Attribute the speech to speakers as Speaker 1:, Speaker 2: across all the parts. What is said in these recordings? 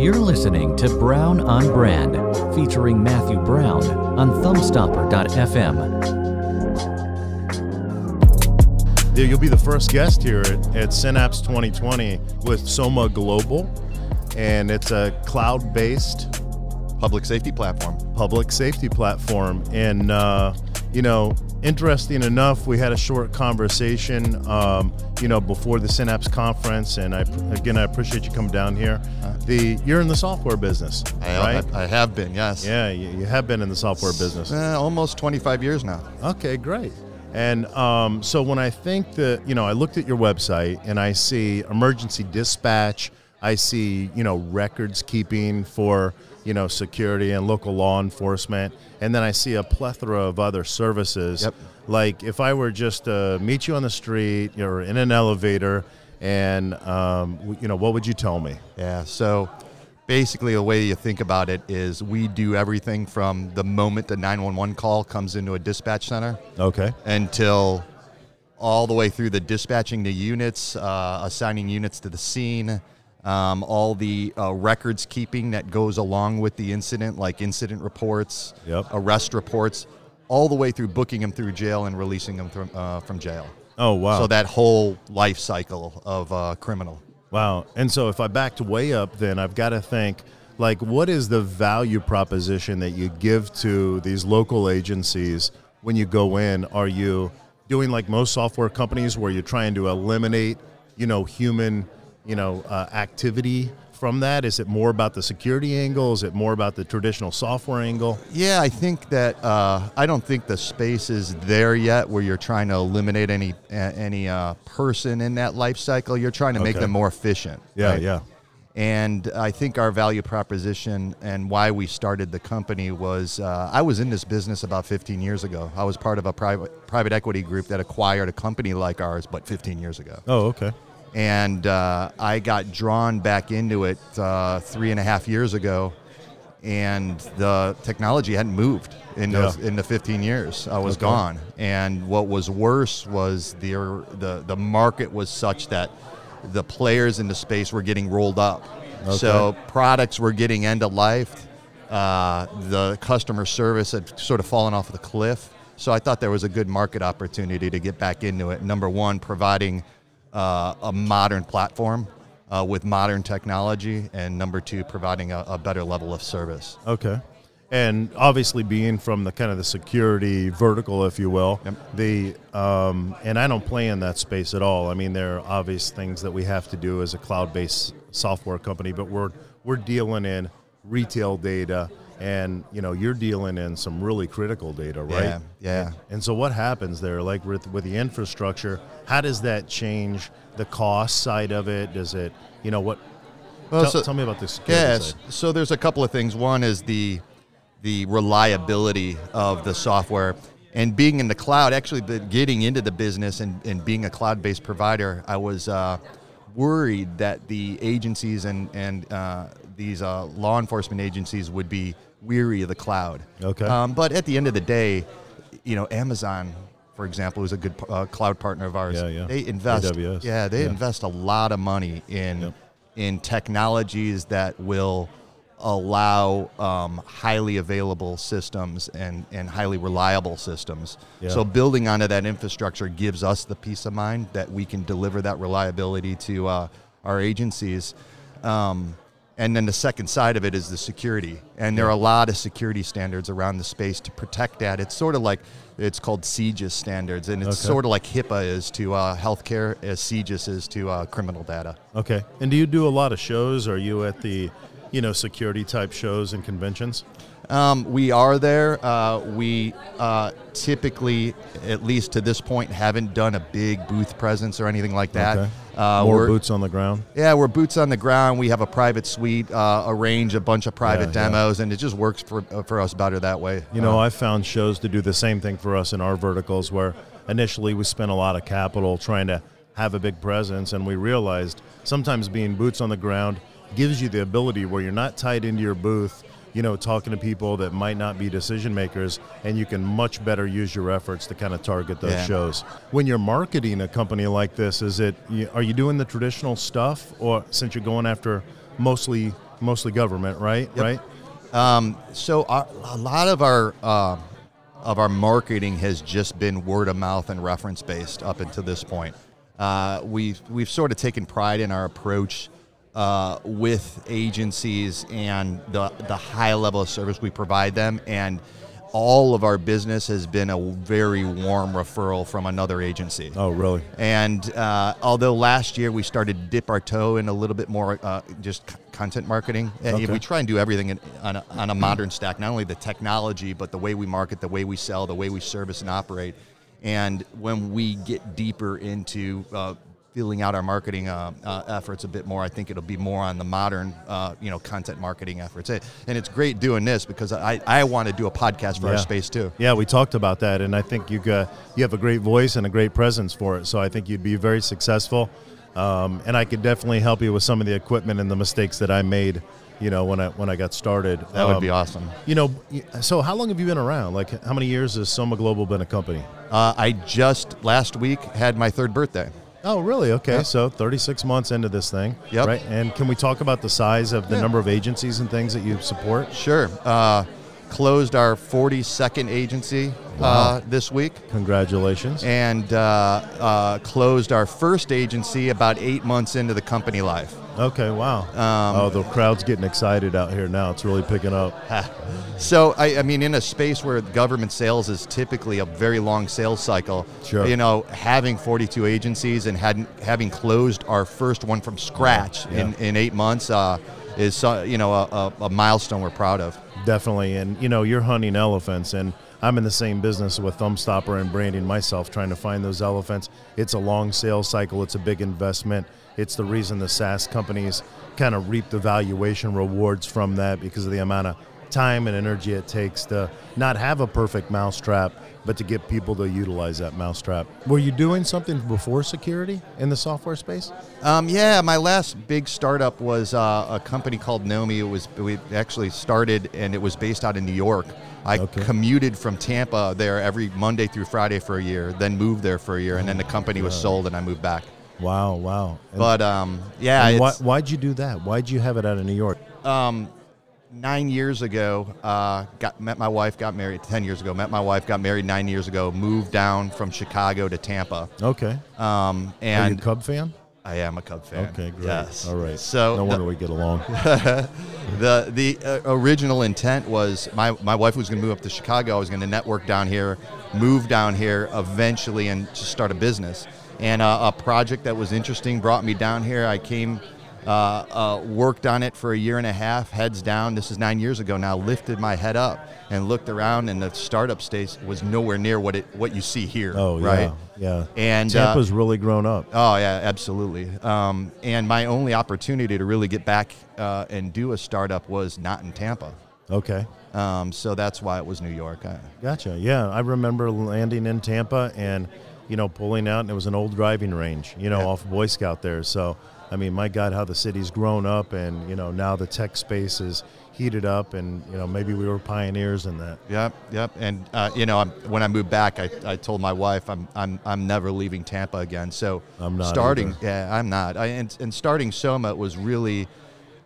Speaker 1: You're listening to Brown on Brand, featuring Matthew Brown on thumbstopper.fm.
Speaker 2: Yeah, You'll be the first guest here at, at Synapse 2020 with Soma Global, and it's a cloud based
Speaker 3: public safety platform.
Speaker 2: public safety platform. And, uh, you know, interesting enough, we had a short conversation, um, you know, before the Synapse conference. And I, again, I appreciate you coming down here. The You're in the software business,
Speaker 3: I,
Speaker 2: right?
Speaker 3: I, I have been, yes.
Speaker 2: yeah, you, you have been in the software business.
Speaker 3: Uh, almost 25 years now.
Speaker 2: Okay, great. And um, so when I think that, you know, I looked at your website and I see emergency dispatch, I see, you know, records keeping for, you know, security and local law enforcement, and then I see a plethora of other services.
Speaker 3: Yep.
Speaker 2: Like if I were just to meet you on the street or in an elevator, and, um, you know, what would you tell me?
Speaker 3: Yeah, so basically the way you think about it is we do everything from the moment the 911 call comes into a dispatch center
Speaker 2: Okay.
Speaker 3: until all the way through the dispatching the units, uh, assigning units to the scene, um, all the uh, records keeping that goes along with the incident, like incident reports,
Speaker 2: Yep.
Speaker 3: arrest reports, all the way through booking them through jail and releasing them from, uh, from jail.
Speaker 2: Oh, wow.
Speaker 3: So that whole life cycle of uh, criminal.
Speaker 2: Wow. And so if I backed way up, then I've got to think like, what is the value proposition that you give to these local agencies when you go in? Are you doing like most software companies where you're trying to eliminate, you know, human, you know, uh, activity from that? Is it more about the security angle? Is it more about the traditional software angle?
Speaker 3: Yeah, I think that uh, I don't think the space is there yet where you're trying to eliminate any any uh, person in that life cycle. You're trying to make
Speaker 2: Okay.
Speaker 3: them more efficient.
Speaker 2: Yeah,
Speaker 3: right?
Speaker 2: yeah.
Speaker 3: And I think our value proposition and why we started the company was uh, I was in this business about 15 years ago. I was part of a private private equity group that acquired a company like ours, but 15 years ago.
Speaker 2: Oh, okay.
Speaker 3: And uh, I got drawn back into it uh, three and a half years ago, and the technology hadn't moved in those
Speaker 2: Yeah.
Speaker 3: in the 15 years. I was
Speaker 2: Okay.
Speaker 3: gone. And what was worse was the the the market was such that the players in the space were getting rolled up. So products were getting end of life. Uh, the customer service had sort of fallen off the cliff. So I thought there was a good market opportunity to get back into it. Number one, providing uh, a modern platform uh, with modern technology, and number two, providing a, a better level of service.
Speaker 2: Okay. And obviously, being from the kind of the security vertical, if you will,
Speaker 3: Yep.
Speaker 2: the um, and I don't play in that space at all. I mean, there are obvious things that we have to do as a cloud-based software company, but we're we're dealing in retail data, and you know, you're dealing in some really critical data, right?
Speaker 3: Yeah, yeah.
Speaker 2: And so, what happens there? Like with with the infrastructure, how does that change the cost side of it? Does it, you know, what?
Speaker 3: Well,
Speaker 2: tell,
Speaker 3: so-
Speaker 2: tell me about the security
Speaker 3: Yes.
Speaker 2: side.
Speaker 3: So there's a couple of things. One is the the reliability of the software and being in the cloud. Actually, the, getting into the business and, and being a cloud-based provider, I was uh, worried that the agencies and and uh, these uh, law enforcement agencies would be weary of the cloud.
Speaker 2: Okay.
Speaker 3: Um, but at the end of the day, you know, Amazon. For example, is a good uh, cloud partner of ours.
Speaker 2: Yeah, yeah.
Speaker 3: They invest.
Speaker 2: AWS.
Speaker 3: Yeah, they
Speaker 2: Yeah.
Speaker 3: invest a lot of money in
Speaker 2: Yep.
Speaker 3: in technologies that will allow um, highly available systems and, and highly reliable systems.
Speaker 2: Yeah.
Speaker 3: So building onto that infrastructure gives us the peace of mind that we can deliver that reliability to uh, our agencies. Um, and then the second side of it is the security. And there are a lot of security standards around the space to protect that. It's sort of like, it's called CJIS standards, and it's
Speaker 2: Okay.
Speaker 3: sort of like HIPAA is to uh, healthcare, as CJIS is to uh, criminal data.
Speaker 2: Okay. And do you do a lot of shows? Are you at the, you know, security type shows and conventions?
Speaker 3: Um, we are there. Uh, we uh, typically, at least to this point, haven't done a big booth presence or anything like that.
Speaker 2: Okay.
Speaker 3: Uh,
Speaker 2: More boots on the ground.
Speaker 3: Yeah, we're boots on the ground. We have a private suite, uh, arrange a bunch of private
Speaker 2: Yeah, yeah.
Speaker 3: demos, and it just works for uh, for us better that way.
Speaker 2: You know,
Speaker 3: Uh,
Speaker 2: I found shows to do the same thing for us in our verticals where initially we spent a lot of capital trying to have a big presence, and we realized sometimes being boots on the ground gives you the ability where you're not tied into your booth, you know, talking to people that might not be decision makers, and you can much better use your efforts to kind of target those
Speaker 3: Yeah.
Speaker 2: shows. When you're marketing a company like this, is it are you doing the traditional stuff, or since you're going after mostly mostly government, right? Right.
Speaker 3: Um, so our, a lot of our uh, of our marketing has just been word of mouth and reference based up until this point. Uh, we've we've sort of taken pride in our approach uh, with agencies and the the high level of service we provide them and all of our business has been a very warm referral from another agency.
Speaker 2: Oh, really?
Speaker 3: And uh, although last year we started to dip our toe in a little bit more uh, just c- content marketing,
Speaker 2: Okay.
Speaker 3: we try and do everything in, on, a, on a modern stack, not only the technology, but the way we market, the way we sell, the way we service and operate. And when we get deeper into uh, filling out our marketing uh, uh, efforts a bit more, I think it'll be more on the modern, uh, you know, content marketing efforts. And it's great doing this because I, I want to do a podcast for our space too.
Speaker 2: Yeah, we talked about that, and I think you got you have a great voice and a great presence for it. So I think you'd be very successful, um, and I could definitely help you with some of the equipment and the mistakes that I made. You know, when I when I got started,
Speaker 3: That would
Speaker 2: Um,
Speaker 3: be awesome.
Speaker 2: You know, so how long have you been around? Like, how many years has Soma Global been a company?
Speaker 3: Uh, I just last week had my third birthday.
Speaker 2: Oh, really? Okay, so 36 months into this thing.
Speaker 3: Yep.
Speaker 2: Right. And can we talk about the size of the
Speaker 3: Yeah.
Speaker 2: number of agencies and things that you support?
Speaker 3: Sure. Uh, closed our 42nd agency uh, this week
Speaker 2: Congratulations.
Speaker 3: and uh, uh, closed our first agency about eight months into the company life.
Speaker 2: Okay, wow.
Speaker 3: Um,
Speaker 2: oh, the crowd's getting excited out here now. It's really picking up.
Speaker 3: So, I, I mean, in a space where government sales is typically a very long sales cycle,
Speaker 2: Sure.
Speaker 3: you know, having 42 agencies and had, having closed our first one from scratch in,
Speaker 2: Yeah.
Speaker 3: in eight months uh, is, uh, you know, a, a, a milestone we're proud of.
Speaker 2: Definitely. And, you know, you're hunting elephants, and I'm in the same business with Thumbstopper and branding myself, trying to find those elephants. It's a long sales cycle, it's a big investment. It's the reason the SaaS companies kind of reap the valuation rewards from that because of the amount of time and energy it takes to not have a perfect mousetrap, but to get people to utilize that mousetrap. Were you doing something before security in the software space?
Speaker 3: Um, yeah, my last big startup was uh, a company called Nomi. It was we actually started and it was based out in New York. I
Speaker 2: Okay.
Speaker 3: commuted from Tampa there every Monday through Friday for a year, then moved there for a year, and then the company was sold and I moved back.
Speaker 2: Wow, wow. And,
Speaker 3: But um, yeah,
Speaker 2: and why, why'd you do that? Why'd you have it out of New York?
Speaker 3: um, nine years ago, uh, got met my wife, got married. Ten years ago, met my wife, got married. Nine years ago, moved down from Chicago to Tampa.
Speaker 2: Okay.
Speaker 3: Um,
Speaker 2: Are you a
Speaker 3: and
Speaker 2: Cub fan?
Speaker 3: I am a Cub fan.
Speaker 2: Okay, great.
Speaker 3: Yes.
Speaker 2: All right.
Speaker 3: So
Speaker 2: no
Speaker 3: the-
Speaker 2: wonder we get along.
Speaker 3: the the uh, original intent was my, my wife was going to move up to Chicago. I was going to network down here, move down here eventually, and just start a business. And uh, a project that was interesting brought me down here. I came, uh, uh, worked on it for a year and a half, heads down. This is nine years ago now. Lifted my head up and looked around, and the startup space was nowhere near what it what you see here.
Speaker 2: Oh,
Speaker 3: right.
Speaker 2: yeah, yeah.
Speaker 3: And uh,
Speaker 2: Tampa's really grown up.
Speaker 3: Oh yeah, absolutely. Um, and my only opportunity to really get back uh, and do a startup was not in Tampa.
Speaker 2: Okay,
Speaker 3: Um, so that's why it was New York. I,
Speaker 2: gotcha. Yeah, I remember landing in Tampa and you know pulling out, and it was an old driving range, you know,
Speaker 3: Yeah.
Speaker 2: off Boy Scout there. So, I mean, my God, how the city's grown up, and you know now the tech space is heated up, and you know maybe we were pioneers in that.
Speaker 3: yep, yep. And uh, you know, I'm, when I moved back, I, I told my wife I'm, I'm I'm never leaving Tampa again. So
Speaker 2: I'm not
Speaker 3: starting.
Speaker 2: either.
Speaker 3: Yeah, I'm not. I, and, and starting Soma was really,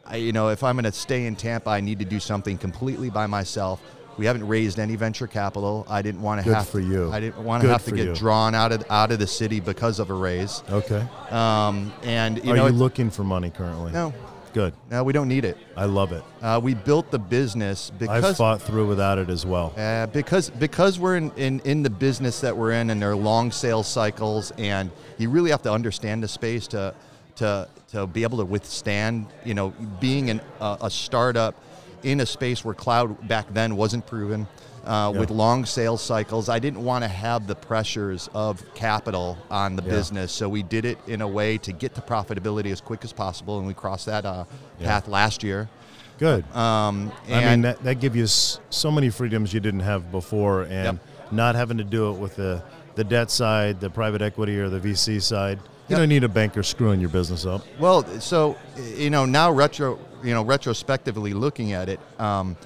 Speaker 3: I, you know, if I'm going to stay in Tampa, I need to do something completely by myself. We haven't raised any venture capital. I didn't want to
Speaker 2: Good
Speaker 3: have
Speaker 2: for you.
Speaker 3: I didn't want to
Speaker 2: Good
Speaker 3: have to get
Speaker 2: you.
Speaker 3: drawn out of out of the city because of a raise.
Speaker 2: Okay.
Speaker 3: Um, and you
Speaker 2: Are
Speaker 3: know,
Speaker 2: you
Speaker 3: it-
Speaker 2: looking for money currently?
Speaker 3: no,
Speaker 2: Good.
Speaker 3: no, we don't need it.
Speaker 2: I love it.
Speaker 3: Uh, we built the business because I've
Speaker 2: fought through without it as well.
Speaker 3: uh, because because we're in, in, in the business that we're in, and there are long sales cycles, and you really have to understand the space to to to be able to withstand. You know, being an, uh, a startup in a space where cloud back then wasn't proven. Uh,
Speaker 2: Yeah.
Speaker 3: With long sales cycles, I didn't want to have the pressures of capital on the
Speaker 2: Yeah.
Speaker 3: business, so we did it in a way to get to profitability as quick as possible, and we crossed that uh,
Speaker 2: Yeah.
Speaker 3: path last year.
Speaker 2: Good.
Speaker 3: Um,
Speaker 2: I mean, that, that gives you so many freedoms you didn't have before, and not having to do it with the, the debt side, the private equity, or the VC side. You
Speaker 3: Yep.
Speaker 2: don't need a banker screwing your business up.
Speaker 3: Well, so you know now retro, you know retrospectively looking at it, um,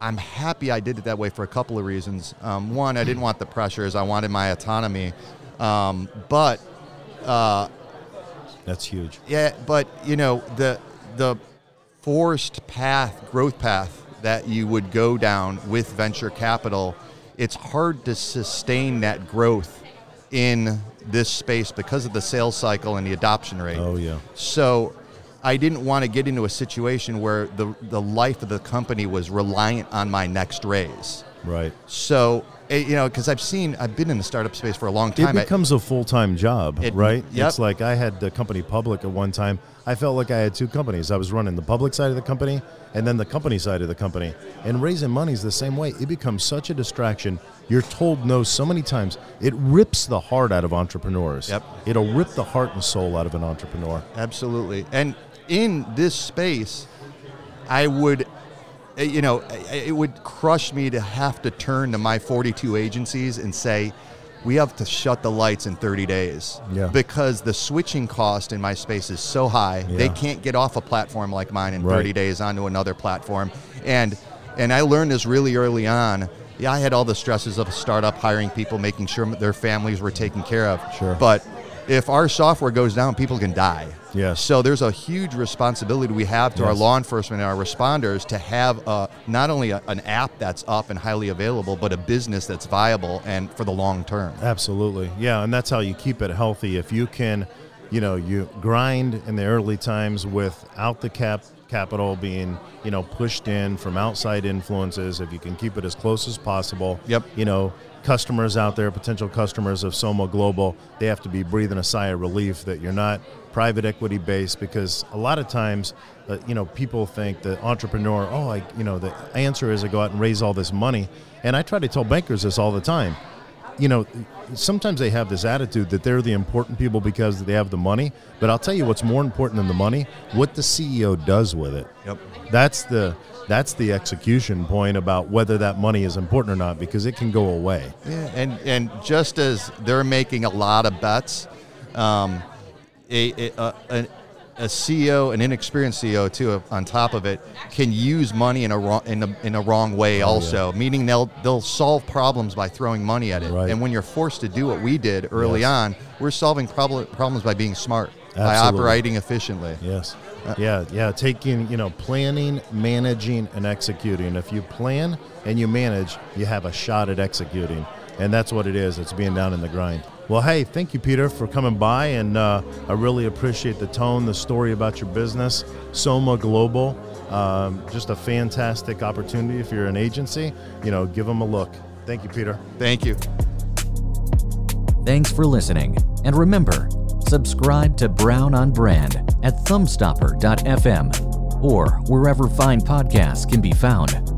Speaker 3: I'm happy I did it that way for a couple of reasons. Um, one, I didn't want the pressures; I wanted my autonomy. Um, but uh,
Speaker 2: That's huge.
Speaker 3: yeah, but you know the the forced path, growth path that you would go down with venture capital, it's hard to sustain that growth in this space because of the sales cycle and the adoption rate.
Speaker 2: Oh yeah.
Speaker 3: So I didn't want to get into a situation where the, the life of the company was reliant on my next raise.
Speaker 2: Right.
Speaker 3: So, you know, because I've seen, I've been in the startup space for a long time.
Speaker 2: It becomes a full time job,
Speaker 3: It-
Speaker 2: right?
Speaker 3: yep.
Speaker 2: It's like I had the company public at one time. I felt like I had two companies. I was running the public side of the company and then the company side of the company. And raising money is the same way. It becomes such a distraction. You're told no so many times. It rips the heart out of entrepreneurs.
Speaker 3: Yep.
Speaker 2: It'll rip the heart and soul out of an entrepreneur.
Speaker 3: Absolutely. And in this space, I would, you know, it would crush me to have to turn to my 42 agencies and say, we have to shut the lights in 30 days.
Speaker 2: Yeah.
Speaker 3: Because the switching cost in my space is so high, they can't get off a platform like mine in
Speaker 2: Right.
Speaker 3: 30 days onto another platform. And and I learned this really early on. Yeah, I had all the stresses of a startup, hiring people, making sure their families were taken care of.
Speaker 2: Sure.
Speaker 3: But if our software goes down, people can die.
Speaker 2: Yes.
Speaker 3: So there's a huge responsibility we have to our law enforcement and our responders to have uh, not only a, an app that's up and highly available, but a business that's viable and for the long term.
Speaker 2: Absolutely. Yeah, and that's how you keep it healthy. If you can, you know, you grind in the early times without the cap capital being, you know, pushed in from outside influences, if you can keep it as close as possible.
Speaker 3: Yep.
Speaker 2: You know, customers out there, potential customers of Soma Global, they have to be breathing a sigh of relief that you're not private equity based because a lot of times uh, you know people think the entrepreneur oh I you know the answer is I go out and raise all this money and I try to tell bankers this all the time you know, sometimes they have this attitude that they're the important people because they have the money. But I'll tell you what's more important than the money: what the CEO does with it.
Speaker 3: Yep.
Speaker 2: That's the that's the execution point about whether that money is important or not because it can go away.
Speaker 3: Yeah, and and just as they're making a lot of bets, um, a, a, a, a- CEO, an inexperienced CEO too, on top of it, can use money in a wrong in a, in a wrong way oh, also. Meaning they'll they'll solve problems by throwing money at it.
Speaker 2: Right.
Speaker 3: And when you're forced to do what we did early
Speaker 2: Yes.
Speaker 3: on, we're solving prob- problems by being smart, by operating efficiently.
Speaker 2: Yes. Uh, yeah, yeah. Taking, you know, planning, managing, and executing. If you plan and you manage, you have a shot at executing. And that's what it is. It's being down in the grind. Well, hey, thank you, Peter, for coming by. And uh, I really appreciate the tone, the story about your business, Soma Global. Um, just a fantastic opportunity if you're an agency. You know, give them a look. Thank you, Peter.
Speaker 3: Thank you.
Speaker 1: Thanks for listening. And remember, subscribe to Brown on Brand at thumbstopper.fm or wherever fine podcasts can be found.